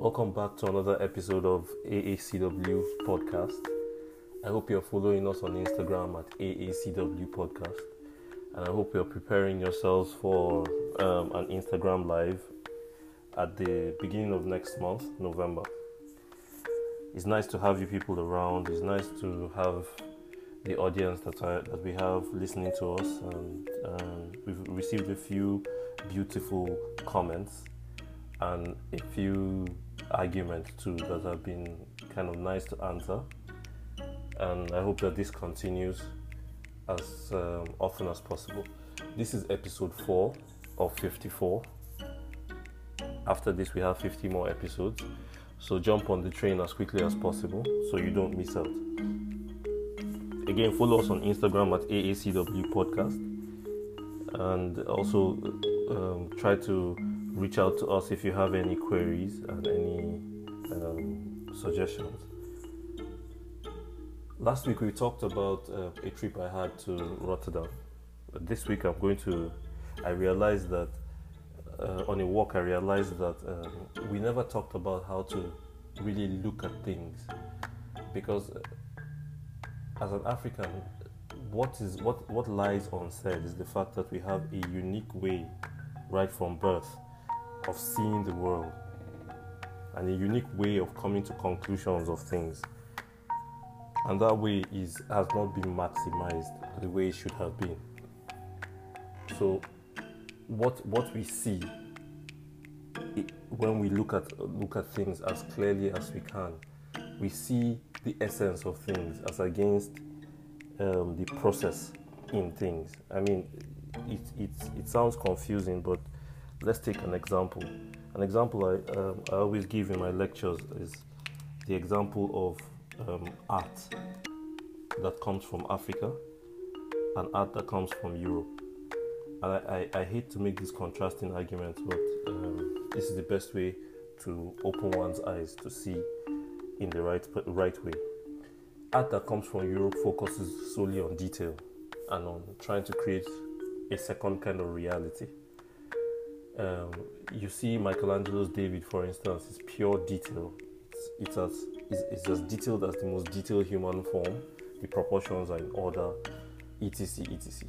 Welcome back to another episode of AACW Podcast. I hope you're following us on Instagram at AACW Podcast, and I hope you're preparing yourselves for um, an Instagram live at the beginning of next month, November. It's nice to have you people around. It's nice to have the audience that I, that we have listening to us, and um, we've received a few beautiful comments and a few arguments too that have been kind of nice to answer. And I hope that this continues as um, often as possible. This is episode 4 of 54. After this, we have 50 more episodes. So jump on the train as quickly as possible so you don't miss out. Again, follow us on Instagram at AACW Podcast and also um, try to reach out to us if you have any queries and any um, suggestions. Last week we talked about uh, a trip I had to Rotterdam. This week I'm going to. I realized that uh, on a walk I realized that um, we never talked about how to really look at things because uh, as an African, what is what what lies unsaid is the fact that we have a unique way right from birth of seeing the world and a unique way of coming to conclusions of things. And that way is has not been maximized the way it should have been. So what what we see it, when we look at look at things as clearly as we can, we see the essence of things as against um, the process in things. I mean, it, it, it sounds confusing, but let's take an example. An example I, um, I always give in my lectures is the example of um, art that comes from Africa and art that comes from Europe. And I, I, I hate to make these contrasting arguments, but um, this is the best way to open one's eyes to see in the right, right way. Art that comes from Europe focuses solely on detail and on trying to create a second kind of reality um, you see Michelangelo's David, for instance, is pure detail. It's, it's, as, it's, it's as detailed as the most detailed human form. The proportions are in order, etc. etc.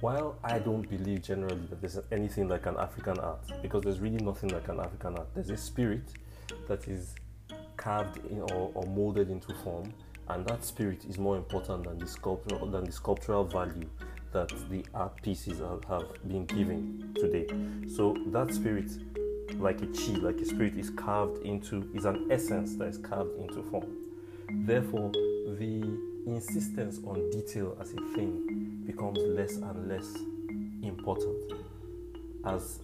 While I don't believe generally that there's anything like an African art, because there's really nothing like an African art. There's a spirit that is carved or, or molded into form, and that spirit is more important than the sculptural than the sculptural value that the art pieces have been given today. So that spirit, like a chi, like a spirit, is carved into, is an essence that is carved into form. Therefore, the insistence on detail as a thing becomes less and less important as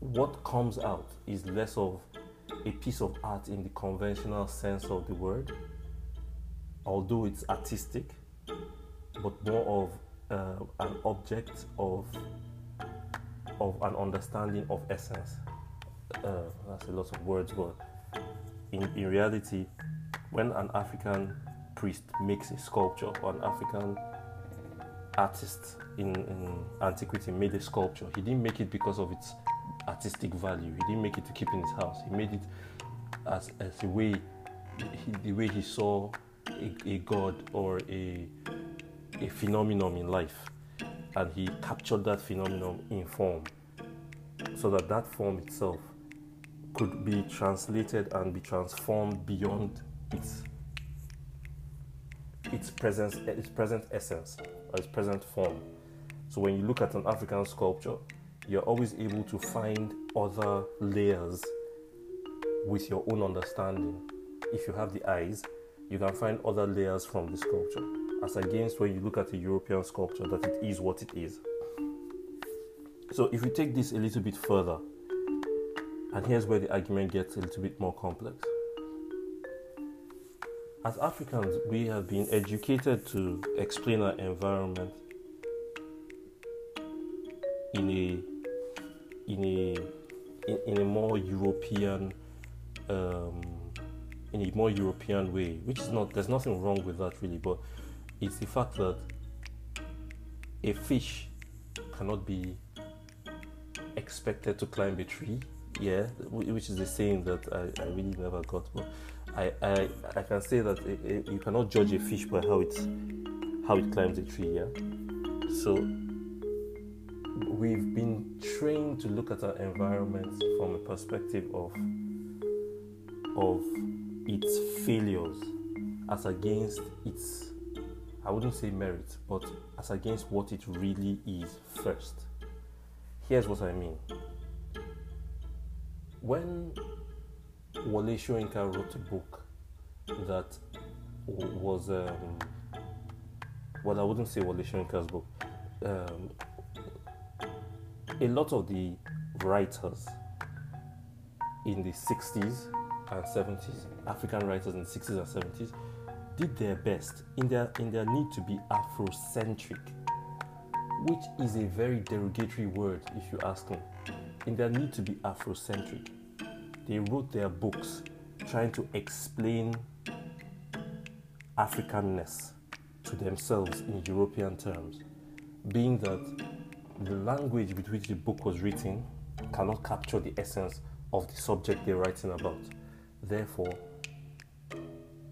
what comes out is less of a piece of art in the conventional sense of the word, although it's artistic, but more of uh, an object of of an understanding of essence. Uh, that's a lot of words, but in, in reality, when an African priest makes a sculpture or an African artist in, in antiquity made a sculpture, he didn't make it because of its artistic value. He didn't make it to keep in his house. He made it as, as a way, he, the way he saw a, a god or a a phenomenon in life and he captured that phenomenon in form so that that form itself could be translated and be transformed beyond its its presence its present essence or its present form. So when you look at an african sculpture you're always able to find other layers with your own understanding. If you have the eyes you can find other layers from the sculpture as against when you look at a European sculpture that it is what it is. So if we take this a little bit further, and here's where the argument gets a little bit more complex. As Africans, we have been educated to explain our environment in a in a in, in a more European um, in a more European way, which is not there's nothing wrong with that really, but it's the fact that a fish cannot be expected to climb a tree yeah, which is a saying that I, I really never got. But I, I, I can say that it, it, you cannot judge a fish by how it how it climbs a tree. Yeah, so we've been trained to look at our environment from a perspective of of its failures as against its I wouldn't say merit, but as against what it really is first. Here's what I mean. When Wole Soyinka wrote a book that was, um, well, I wouldn't say Wole Soyinka's book. Um, a lot of the writers in the 60s and 70s, African writers in the 60s and 70s, did their best in their in their need to be Afrocentric, which is a very derogatory word if you ask me. In their need to be Afrocentric, they wrote their books trying to explain Africanness to themselves in European terms, being that the language with which the book was written cannot capture the essence of the subject they're writing about. Therefore,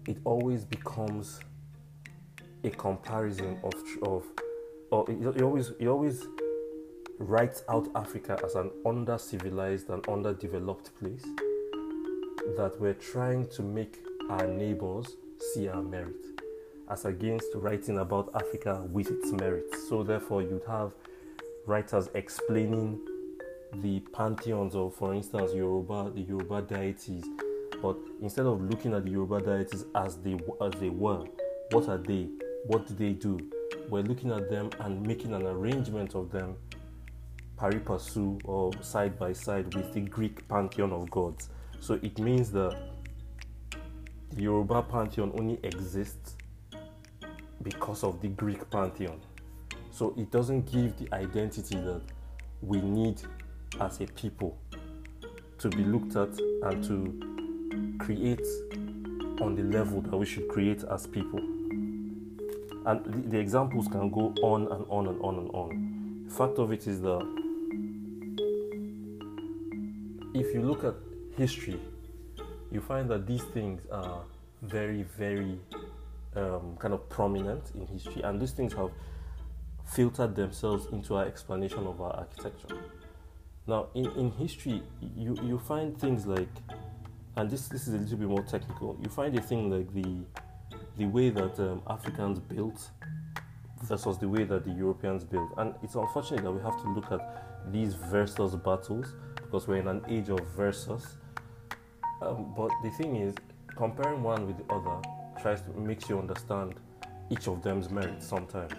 it always becomes a comparison of of or it, it always it always writes out Africa as an under civilized and underdeveloped place that we're trying to make our neighbors see our merit as against writing about Africa with its merits. So therefore you'd have writers explaining the pantheons of for instance Yoruba the Yoruba deities but instead of looking at the Yoruba deities as they as they were, what are they? What do they do? We're looking at them and making an arrangement of them pari passu or side by side with the Greek pantheon of gods. So it means that the Yoruba pantheon only exists because of the Greek pantheon. So it doesn't give the identity that we need as a people to be looked at and to create on the level that we should create as people. And the, the examples can go on and on and on and on. The fact of it is that if you look at history, you find that these things are very, very um, kind of prominent in history, and these things have filtered themselves into our explanation of our architecture. Now, in, in history, you, you find things like and this this is a little bit more technical. You find a thing like the the way that um, Africans built versus the way that the Europeans built, and it's unfortunate that we have to look at these versus battles because we're in an age of versus. Um, but the thing is, comparing one with the other tries to makes you understand each of them's merits sometimes.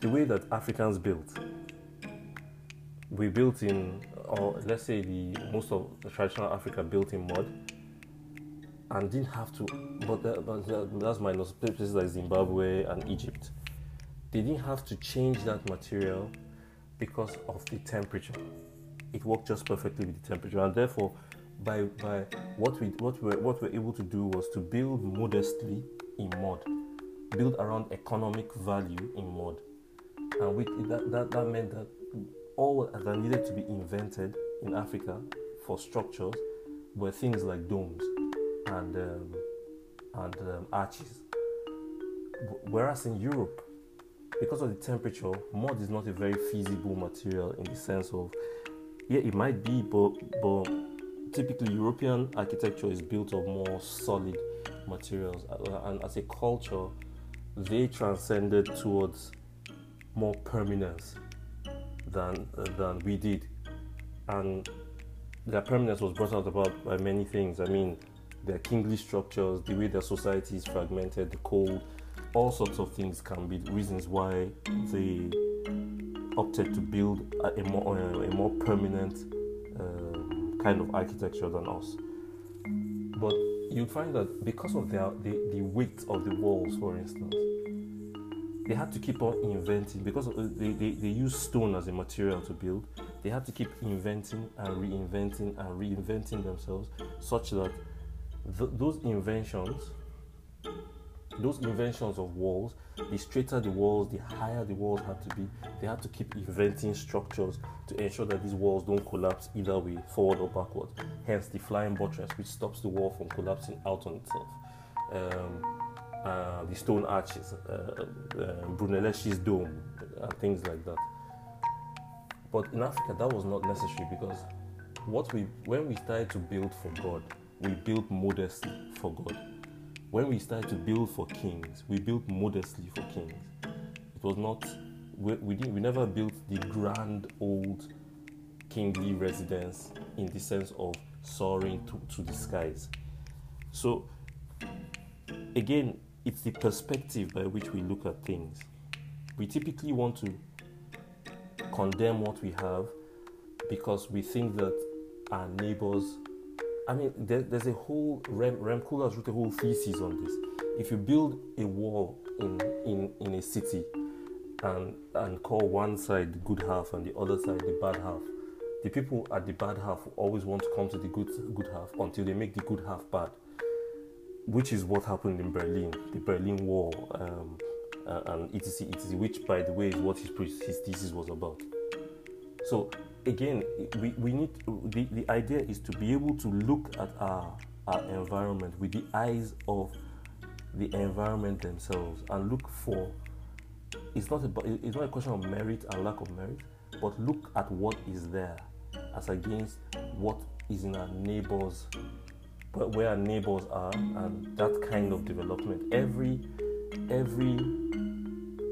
The way that Africans built, we built in or let's say the most of the traditional Africa built in mud and didn't have to, but, that, but uh, that's minus places like Zimbabwe and Egypt. They didn't have to change that material because of the temperature. It worked just perfectly with the temperature, and therefore, by by what we what we what we're able to do was to build modestly in mud, build around economic value in mud, and we, that, that that meant that all that needed to be invented in Africa for structures were things like domes and um, and um, arches. Whereas in Europe, because of the temperature, mud is not a very feasible material in the sense of yeah, it might be, but but typically European architecture is built of more solid materials, and as a culture, they transcended towards more permanence than uh, than we did, and their permanence was brought out about by many things. I mean, their kingly structures, the way their society is fragmented, the cold, all sorts of things can be reasons why they opted to build a, more uh, a more permanent uh, kind of architecture than us. But you'd find that because of their the, the weight of the walls, for instance, they had to keep on inventing because they, they, they use stone as a material to build. They had to keep inventing and reinventing and reinventing themselves such that th- those inventions those inventions of walls, the straighter the walls, the higher the walls had to be. They had to keep inventing structures to ensure that these walls don't collapse either way, forward or backward. Hence, the flying buttress, which stops the wall from collapsing out on itself. Um, uh, the stone arches, uh, uh, Brunelleschi's dome, and things like that. But in Africa, that was not necessary because what we when we started to build for God, we built modestly for God. When we started to build for kings, we built modestly for kings. It was not we, we didn't we never built the grand old kingly residence in the sense of soaring to, to the skies. So again, it's the perspective by which we look at things. We typically want to condemn what we have because we think that our neighbors. I mean, there, there's a whole Rem, Rem Koolhaas wrote a whole thesis on this. If you build a wall in in in a city and and call one side the good half and the other side the bad half, the people at the bad half always want to come to the good good half until they make the good half bad, which is what happened in Berlin, the Berlin Wall, um, uh, and etc etc, which by the way is what his his thesis was about. So again, we, we need the, the idea is to be able to look at our our environment with the eyes of the environment themselves and look for it's not about it's not a question of merit and lack of merit, but look at what is there as against what is in our neighbors but where our neighbors are and that kind of development. Every every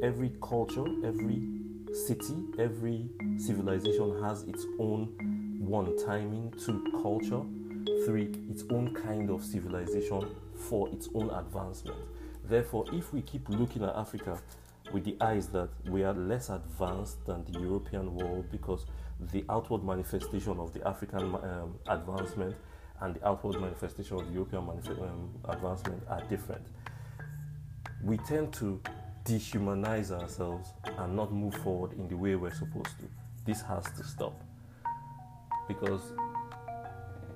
every culture, every city, every civilization has its own one timing, two culture, three its own kind of civilization for its own advancement. Therefore, if we keep looking at Africa with the eyes that we are less advanced than the European world because the outward manifestation of the African um, advancement and the outward manifestation of the European um, advancement are different. We tend to dehumanize ourselves and not move forward in the way we're supposed to. This has to stop. Because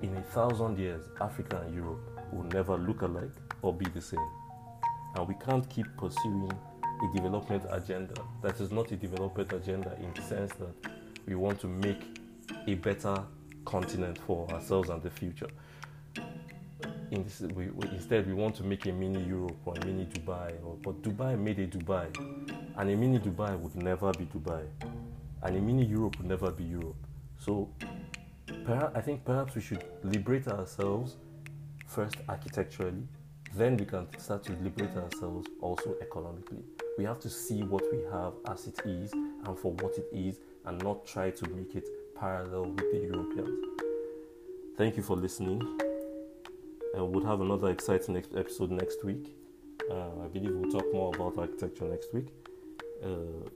in a thousand years, Africa and Europe will never look alike or be the same. And we can't keep pursuing a development agenda that is not a development agenda in the sense that we want to make a better continent for ourselves and the future in this, we, we, instead we want to make a mini Europe or a mini Dubai. Or, but Dubai made a Dubai, and a mini Dubai would never be Dubai, and a mini Europe would never be Europe. So, I think perhaps we should liberate ourselves first architecturally, then we can start to liberate ourselves also economically. We have to see what we have as it is and for what it is, and not try to make it parallel with the Europeans. Thank you for listening and we'll have another exciting episode next week. Uh, I believe we'll talk more about architecture next week. Uh,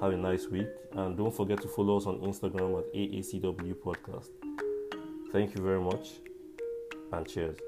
have a nice week, and don't forget to follow us on Instagram at AACW Podcast. Thank you very much, and cheers.